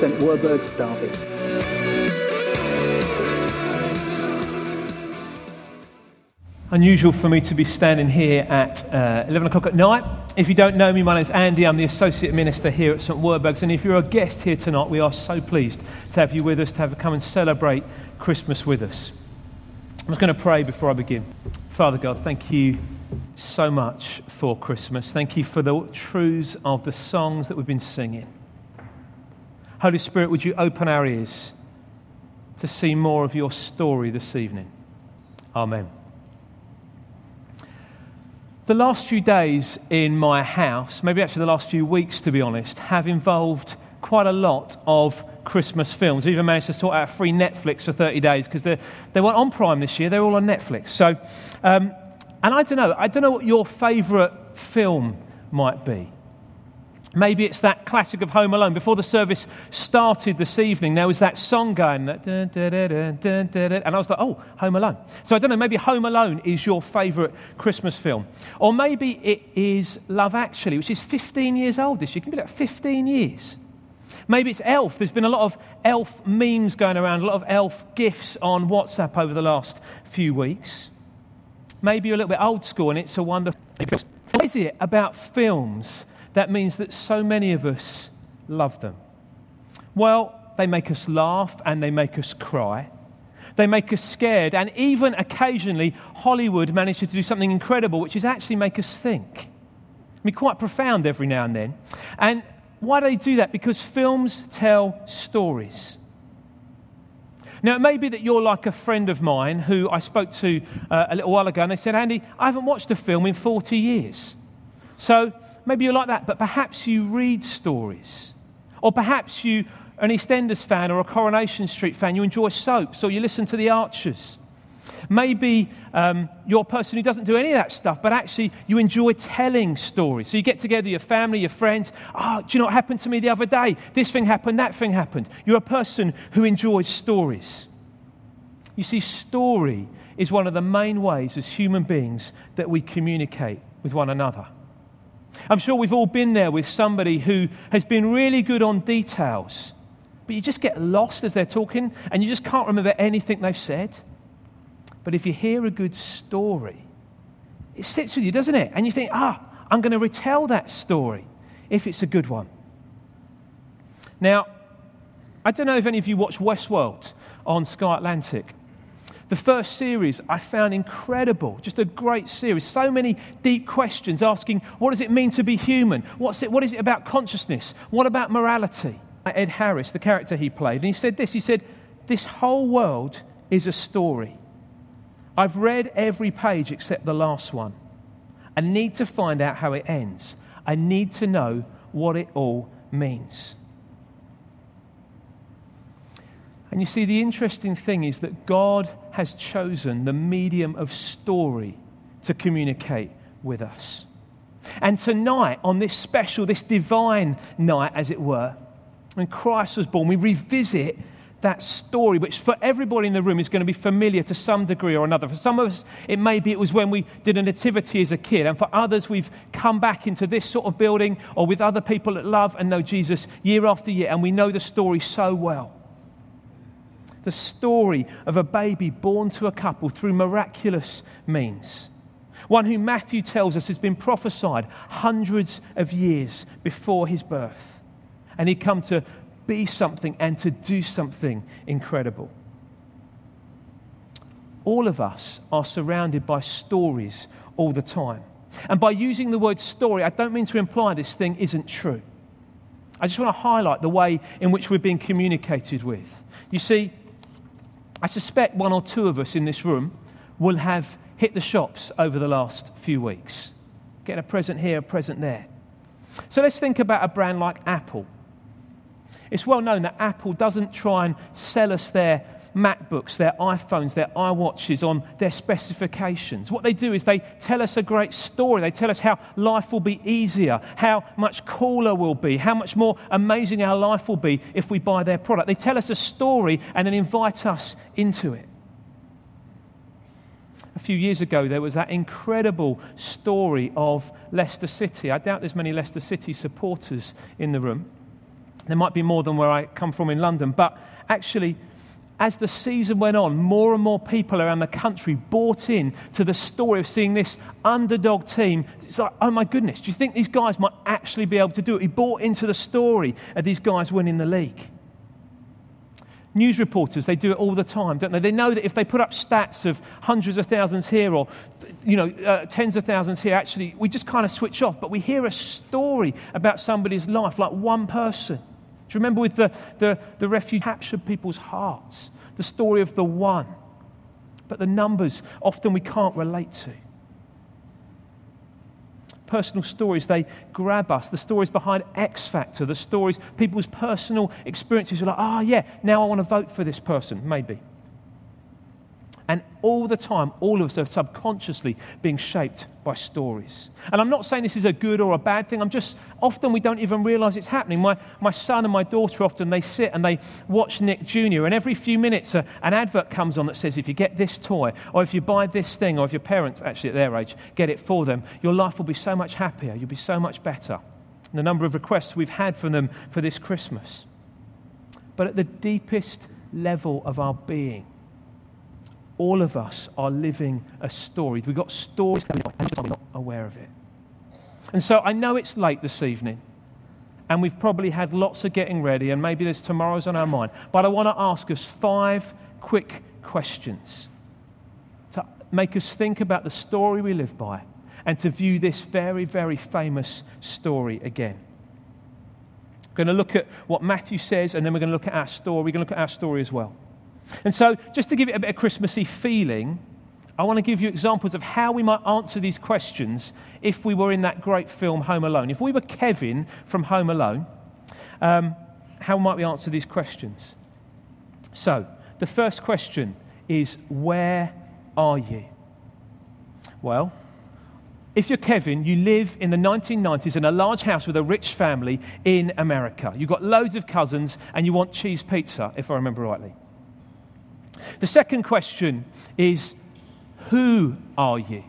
St Werburgh's Derby. Unusual for me to be standing here at uh, 11 o'clock at night. If you don't know me, my name's Andy. I'm the Associate Minister here at St Werburgh's. And if you're a guest here tonight, we are so pleased to have you with us, to have come and celebrate Christmas with us. I'm just going to pray before I begin. Father God, thank you so much for Christmas. Thank you for the truths of the songs that we've been singing. Holy Spirit, would you open our ears to see more of your story this evening? Amen. The last few days in my house, maybe actually the last few weeks to be honest, have involved quite a lot of Christmas films. We even managed to sort out free Netflix for 30 days because they weren't on Prime this year, they're all on Netflix. So, um, and I don't know, I don't know what your favourite film might be. Maybe it's that classic of Home Alone. Before the service started this evening, there was that song going, that dun, dun, dun, and I was like, oh, Home Alone. So I don't know, maybe Home Alone is your favourite Christmas film. Or maybe it is Love Actually, which is 15 years old this year. It can be like 15 years. Maybe it's Elf. There's been a lot of Elf memes going around, a lot of Elf gifs on WhatsApp over the last few weeks. Maybe you're a little bit old school and it's a wonderful. What is it about films that means that so many of us love them? Well, they make us laugh and they make us cry. They make us scared, and even occasionally, Hollywood manages to do something incredible, which is actually make us think. I mean, quite profound every now and then. And why do they do that? Because films tell stories. Now, it may be that you're like a friend of mine who I spoke to uh, a little while ago, and they said, Andy, I haven't watched a film in 40 years. So maybe you're like that, but perhaps you read stories. Or perhaps you are an EastEnders fan or a Coronation Street fan, you enjoy soaps, or you listen to The Archers. Maybe um, you're a person who doesn't do any of that stuff, but actually you enjoy telling stories. So you get together, your family, your friends. Oh, do you know what happened to me the other day? This thing happened, that thing happened. You're a person who enjoys stories. You see, story is one of the main ways as human beings that we communicate with one another. I'm sure we've all been there with somebody who has been really good on details, but you just get lost as they're talking and you just can't remember anything they've said. But if you hear a good story, it sits with you, doesn't it? And you think, ah, I'm going to retell that story if it's a good one. Now, I don't know if any of you watch Westworld on Sky Atlantic. The first series I found incredible, just a great series. So many deep questions asking what does it mean to be human? What's it, what is it about consciousness? What about morality? Uh, Ed Harris, the character he played, and he said this he said, This whole world is a story. I've read every page except the last one. I need to find out how it ends. I need to know what it all means. And you see, the interesting thing is that God has chosen the medium of story to communicate with us. And tonight, on this special, this divine night, as it were, when Christ was born, we revisit that story, which for everybody in the room is going to be familiar to some degree or another. For some of us, it may be it was when we did a nativity as a kid, and for others, we've come back into this sort of building or with other people that love and know Jesus year after year, and we know the story so well. The story of a baby born to a couple through miraculous means. One who Matthew tells us has been prophesied hundreds of years before his birth. And he'd come to be something and to do something incredible. All of us are surrounded by stories all the time. And by using the word story, I don't mean to imply this thing isn't true. I just want to highlight the way in which we're being communicated with. You see, I suspect one or two of us in this room will have hit the shops over the last few weeks, getting a present here, a present there. So let's think about a brand like Apple. It's well known that Apple doesn't try and sell us their MacBooks, their iPhones, their iWatches on their specifications. What they do is they tell us a great story. They tell us how life will be easier, how much cooler we'll be, how much more amazing our life will be if we buy their product. They tell us a story and then invite us into it. A few years ago, there was that incredible story of Leicester City. I doubt there's many Leicester City supporters in the room. There might be more than where I come from in London, but actually, as the season went on, more and more people around the country bought in to the story of seeing this underdog team. It's like, oh my goodness, do you think these guys might actually be able to do it? He bought into the story of these guys winning the league. News reporters, they do it all the time, don't they? They know that if they put up stats of hundreds of thousands here or you know, uh, tens of thousands here, actually, we just kind of switch off. But we hear a story about somebody's life, like one person. Do you remember with the, the, the refuge captured people's hearts? The story of the one. But the numbers often we can't relate to. Personal stories, they grab us. The stories behind X Factor, the stories, people's personal experiences are like, oh, yeah, now I want to vote for this person, maybe. And all the time, all of us are subconsciously being shaped by stories. And I'm not saying this is a good or a bad thing. I'm just, often we don't even realize it's happening. My, my son and my daughter often, they sit and they watch Nick Jr. And every few minutes, a, an advert comes on that says, if you get this toy, or if you buy this thing, or if your parents, actually at their age, get it for them, your life will be so much happier. You'll be so much better. And the number of requests we've had from them for this Christmas. But at the deepest level of our being, all of us are living a story. We've got stories going on, and are not aware of it. And so I know it's late this evening, and we've probably had lots of getting ready, and maybe there's tomorrow's on our mind. But I want to ask us five quick questions to make us think about the story we live by and to view this very, very famous story again. We're going to look at what Matthew says, and then we're going to look at our story. We're going to look at our story as well. And so, just to give it a bit of Christmassy feeling, I want to give you examples of how we might answer these questions if we were in that great film Home Alone. If we were Kevin from Home Alone, um, how might we answer these questions? So, the first question is Where are you? Well, if you're Kevin, you live in the 1990s in a large house with a rich family in America. You've got loads of cousins and you want cheese pizza, if I remember rightly. The second question is Who are you?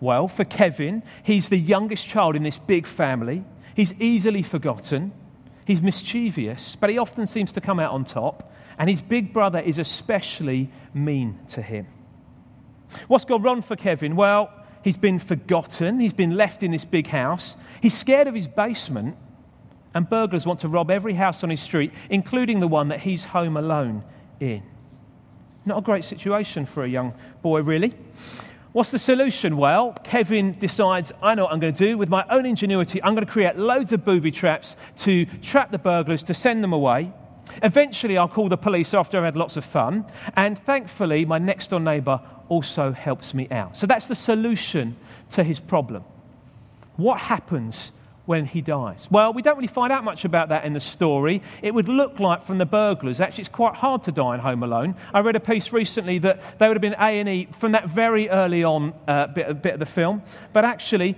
Well, for Kevin, he's the youngest child in this big family. He's easily forgotten. He's mischievous, but he often seems to come out on top. And his big brother is especially mean to him. What's gone wrong for Kevin? Well, he's been forgotten. He's been left in this big house. He's scared of his basement. And burglars want to rob every house on his street, including the one that he's home alone in. Not a great situation for a young boy, really. What's the solution? Well, Kevin decides, I know what I'm going to do. With my own ingenuity, I'm going to create loads of booby traps to trap the burglars, to send them away. Eventually, I'll call the police after I've had lots of fun. And thankfully, my next door neighbor also helps me out. So that's the solution to his problem. What happens when he dies? Well, we don't really find out much about that in the story. It would look like from the burglars. Actually, it's quite hard to die in Home Alone. I read a piece recently that they would have been A&E from that very early on uh, bit, bit of the film. But actually,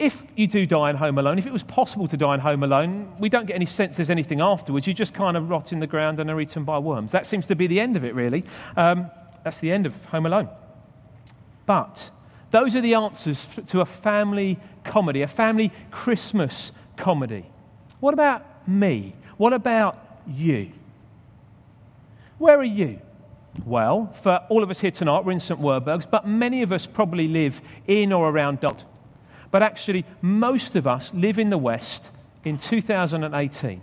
if you do die in Home Alone, if it was possible to die in Home Alone, we don't get any sense there's anything afterwards. You just kind of rot in the ground and are eaten by worms. That seems to be the end of it, really. Um, that's the end of Home Alone. But those are the answers to a family comedy, a family Christmas comedy. What about me? What about you? Where are you? Well, for all of us here tonight, we're in St. Werburgh's, but many of us probably live in or around Dot. But actually, most of us live in the West in 2018.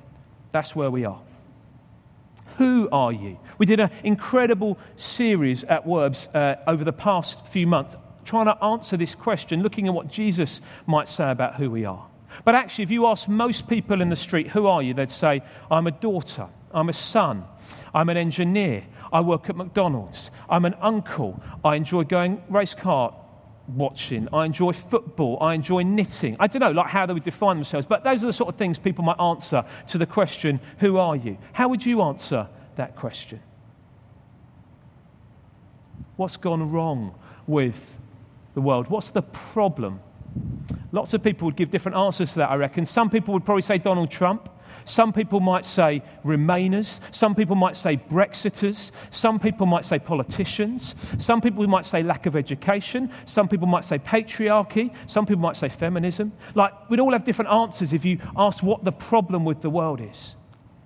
That's where we are. Who are you? We did an incredible series at Werbs uh, over the past few months trying to answer this question, looking at what Jesus might say about who we are. But actually, if you ask most people in the street, who are you? They'd say, I'm a daughter, I'm a son, I'm an engineer, I work at McDonald's, I'm an uncle, I enjoy going race car watching, I enjoy football, I enjoy knitting. I don't know, like how they would define themselves, but those are the sort of things people might answer to the question, Who are you? How would you answer that question? What's gone wrong with the world? What's the problem? Lots of people would give different answers to that, I reckon. Some people would probably say Donald Trump. Some people might say Remainers. Some people might say Brexiters. Some people might say politicians. Some people might say lack of education. Some people might say patriarchy. Some people might say feminism. Like, we'd all have different answers if you asked what the problem with the world is.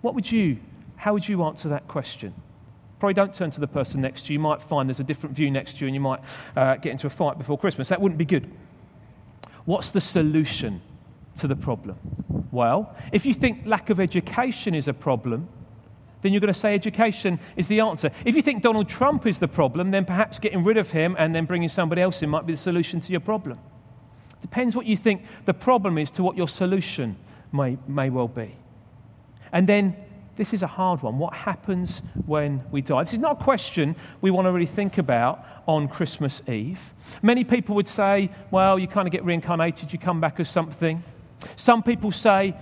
What would you, how would you answer that question? Probably don't turn to the person next to you. You might find there's a different view next to you and you might uh, get into a fight before Christmas. That wouldn't be good. What's the solution to the problem? Well, if you think lack of education is a problem, then you're going to say education is the answer. If you think Donald Trump is the problem, then perhaps getting rid of him and then bringing somebody else in might be the solution to your problem. Depends what you think the problem is to what your solution may, may well be. And then this is a hard one. What happens when we die? This is not a question we want to really think about on Christmas Eve. Many people would say, well, you kind of get reincarnated, you come back as something. Some people say,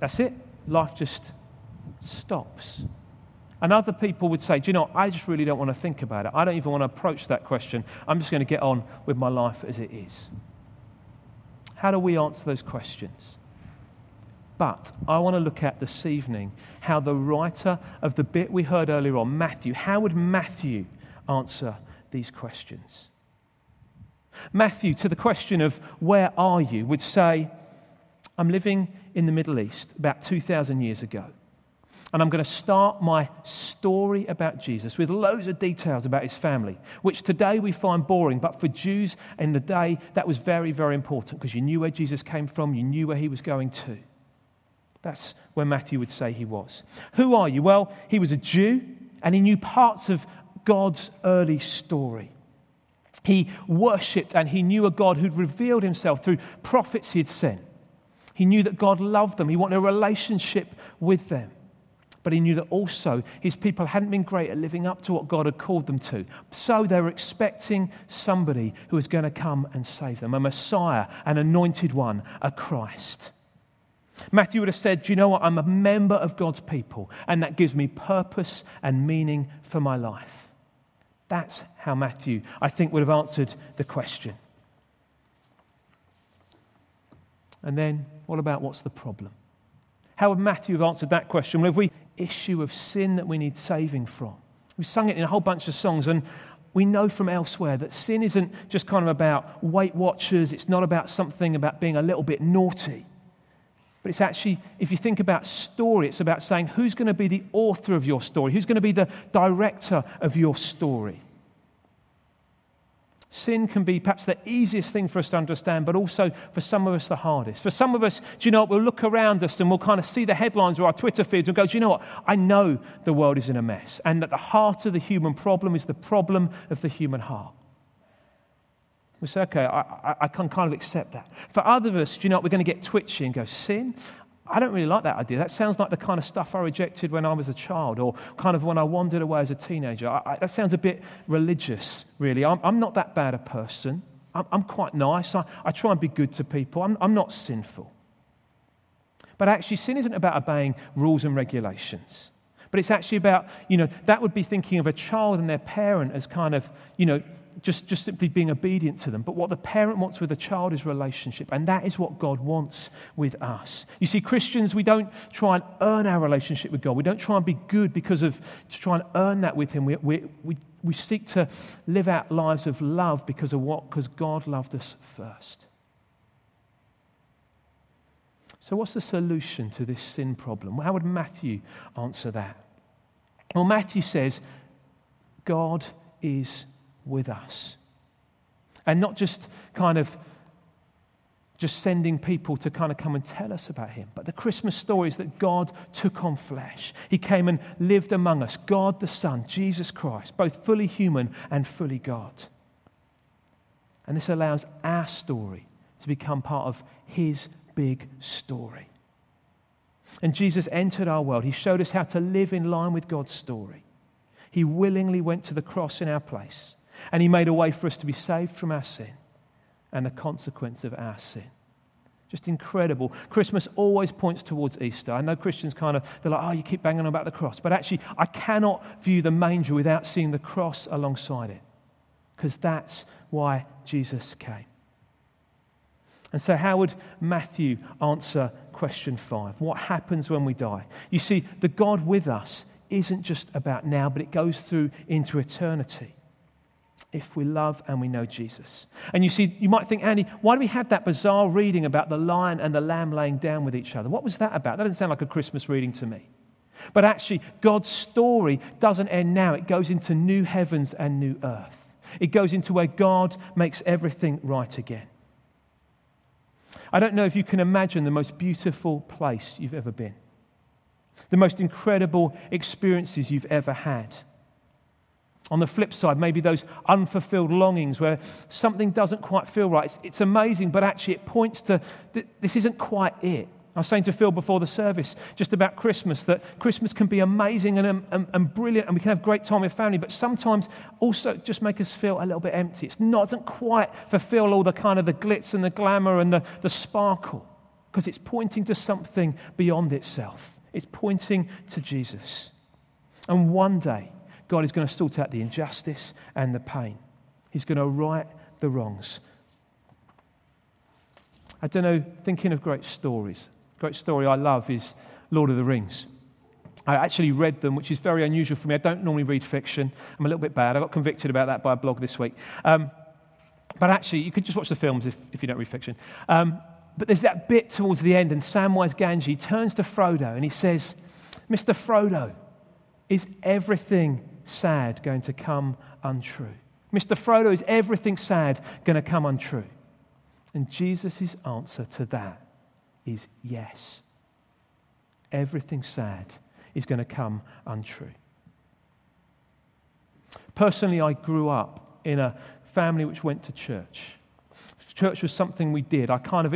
that's it, life just stops. And other people would say, do you know, I just really don't want to think about it. I don't even want to approach that question. I'm just going to get on with my life as it is. How do we answer those questions? But I want to look at this evening how the writer of the bit we heard earlier on, Matthew, how would Matthew answer these questions? Matthew, to the question of where are you, would say, I'm living in the Middle East about 2,000 years ago. And I'm going to start my story about Jesus with loads of details about his family, which today we find boring. But for Jews in the day, that was very, very important because you knew where Jesus came from, you knew where he was going to. That's where Matthew would say he was. Who are you? Well, he was a Jew and he knew parts of God's early story. He worshipped and he knew a God who'd revealed himself through prophets he had sent. He knew that God loved them, he wanted a relationship with them. But he knew that also his people hadn't been great at living up to what God had called them to. So they were expecting somebody who was going to come and save them a Messiah, an anointed one, a Christ. Matthew would have said, Do you know what? I'm a member of God's people, and that gives me purpose and meaning for my life. That's how Matthew, I think, would have answered the question. And then, what about what's the problem? How would Matthew have answered that question? Well, if we issue of sin that we need saving from, we sung it in a whole bunch of songs, and we know from elsewhere that sin isn't just kind of about Weight Watchers, it's not about something about being a little bit naughty. But it's actually, if you think about story, it's about saying who's going to be the author of your story, who's going to be the director of your story. Sin can be perhaps the easiest thing for us to understand, but also for some of us the hardest. For some of us, do you know what? We'll look around us and we'll kind of see the headlines or our Twitter feeds and go, do you know what? I know the world is in a mess, and that the heart of the human problem is the problem of the human heart. We say, okay, I, I, I, can kind of accept that. For other of us, do you know what? We're going to get twitchy and go, sin? I don't really like that idea. That sounds like the kind of stuff I rejected when I was a child or kind of when I wandered away as a teenager. I, that sounds a bit religious, really. I'm, I'm not that bad a person. I'm, I'm quite nice. I, I, try and be good to people. I'm, I'm not sinful. But actually, sin isn't about obeying rules and regulations. But it's actually about, you know, that would be thinking of a child and their parent as kind of, you know, just, just simply being obedient to them. But what the parent wants with a child is relationship. And that is what God wants with us. You see, Christians, we don't try and earn our relationship with God. We don't try and be good because of to try and earn that with Him. We, we, we, we seek to live out lives of love because of what? Because God loved us first. So, what's the solution to this sin problem? How would Matthew answer that? Well, Matthew says, God is with us. And not just kind of just sending people to kind of come and tell us about him. But the Christmas story is that God took on flesh. He came and lived among us. God the Son, Jesus Christ, both fully human and fully God. And this allows our story to become part of his big story. And Jesus entered our world. He showed us how to live in line with God's story. He willingly went to the cross in our place. And He made a way for us to be saved from our sin and the consequence of our sin. Just incredible. Christmas always points towards Easter. I know Christians kind of, they're like, oh, you keep banging on about the cross. But actually, I cannot view the manger without seeing the cross alongside it, because that's why Jesus came. And so, how would Matthew answer question five? What happens when we die? You see, the God with us isn't just about now, but it goes through into eternity if we love and we know Jesus. And you see, you might think, Andy, why do we have that bizarre reading about the lion and the lamb laying down with each other? What was that about? That doesn't sound like a Christmas reading to me. But actually, God's story doesn't end now, it goes into new heavens and new earth. It goes into where God makes everything right again. I don't know if you can imagine the most beautiful place you've ever been, the most incredible experiences you've ever had. On the flip side, maybe those unfulfilled longings where something doesn't quite feel right. It's, it's amazing, but actually it points to th- this isn't quite it. I was saying to Phil before the service just about Christmas that Christmas can be amazing and, um, and, and, brilliant and we can have a great time with family, but sometimes also just make us feel a little bit empty. Not, doesn't quite fulfill all the kind of the glitz and the glamour and the, the sparkle because it's pointing to something beyond itself. It's pointing to Jesus. And one day, God is going to sort out the injustice and the pain. He's going to right the wrongs. I don't know, thinking of great stories. Great story I love is Lord of the Rings. I actually read them, which is very unusual for me. I don't normally read fiction. I'm a little bit bad. I got convicted about that by a blog this week. Um, but actually, you could just watch the films if, if you don't read fiction. Um, but there's that bit towards the end, and Samwise Gamgee turns to Frodo and he says, Mr. Frodo, is everything sad going to come untrue? Mr. Frodo, is everything sad going to come untrue? And Jesus' answer to that is yes. Everything sad is going to come untrue. Personally, I grew up in a family which went to church. Church was something we did. I kind of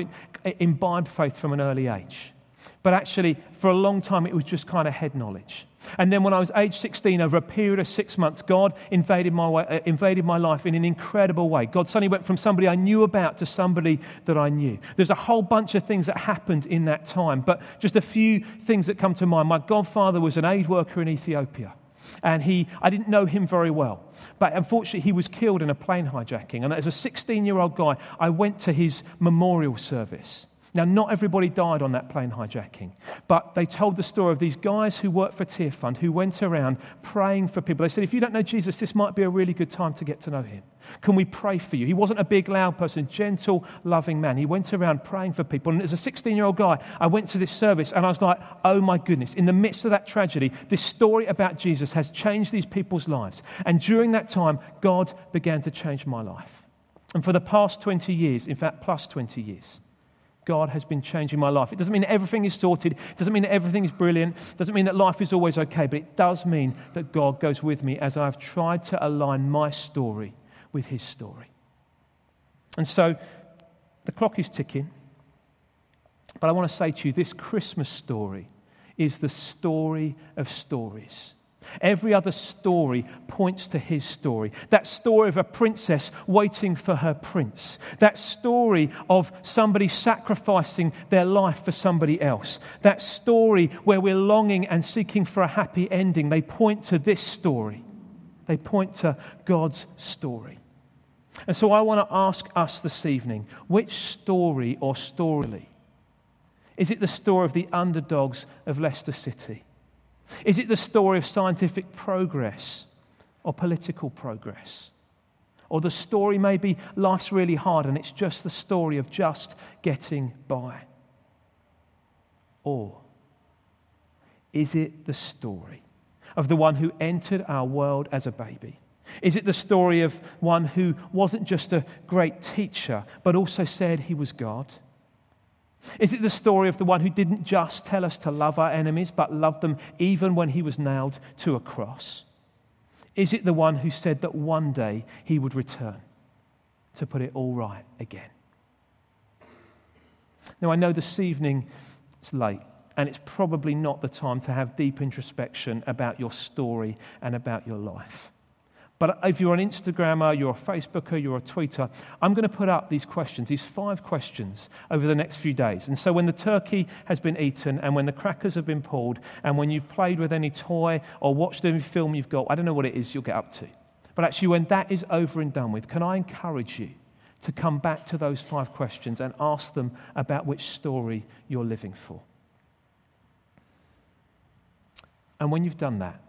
imbibed faith from an early age. But actually, for a long time, it was just kind of head knowledge. And then when I was age 16, over a period of six months, God invaded my, way, uh, invaded my life in an incredible way. God suddenly went from somebody I knew about to somebody that I knew. There's a whole bunch of things that happened in that time, but just a few things that come to mind. My godfather was an aid worker in Ethiopia. And he, I didn't know him very well. But unfortunately, he was killed in a plane hijacking. And as a 16 year old guy, I went to his memorial service. Now, not everybody died on that plane hijacking, but they told the story of these guys who worked for Tearfund who went around praying for people. They said, if you don't know Jesus, this might be a really good time to get to know him. Can we pray for you? He wasn't a big, loud person, gentle, loving man. He went around praying for people. And as a 16 year old guy, I went to this service and I was like, oh my goodness, in the midst of that tragedy, this story about Jesus has changed these people's lives. And during that time, God began to change my life. And for the past 20 years, in fact, plus 20 years, God has been changing my life. It doesn't mean everything is sorted, it doesn't mean that everything is brilliant, it doesn't mean that life is always okay, but it does mean that God goes with me as I've tried to align my story with His story. And so the clock is ticking, but I want to say to you this Christmas story is the story of stories. Every other story points to his story. That story of a princess waiting for her prince. That story of somebody sacrificing their life for somebody else. That story where we're longing and seeking for a happy ending. They point to this story. They point to God's story. And so I want to ask us this evening which story or story? Is it the story of the underdogs of Leicester City? Is it the story of scientific progress or political progress? Or the story maybe life's really hard and it's just the story of just getting by? Or is it the story of the one who entered our world as a baby? Is it the story of one who wasn't just a great teacher, but also said he was God? Is it the story of the one who didn't just tell us to love our enemies, but loved them even when he was nailed to a cross? Is it the one who said that one day he would return to put it all right again? Now, I know this evening it's late, and it's probably not the time to have deep introspection about your story and about your life. But if you're an Instagrammer, you're a Facebooker, you're a tweeter, I'm going to put up these questions, these five questions, over the next few days. And so when the turkey has been eaten, and when the crackers have been pulled, and when you've played with any toy or watched any film you've got, I don't know what it is you'll get up to. But actually, when that is over and done with, can I encourage you to come back to those five questions and ask them about which story you're living for. And when you've done that,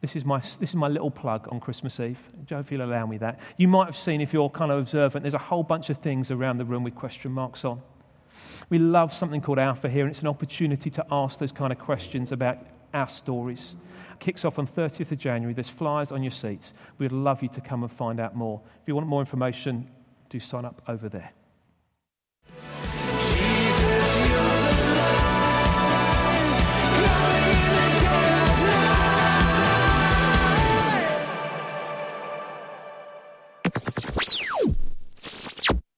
this is, my, this is my little plug on Christmas Eve. Joe, if you'll allow me that. You might have seen, if you're kind of observant, there's a whole bunch of things around the room with question marks on. We love something called Alpha here, and it's an opportunity to ask those kind of questions about our stories. It kicks off on 30th of January. There's flyers on your seats. We'd love you to come and find out more. If you want more information, do sign up over there.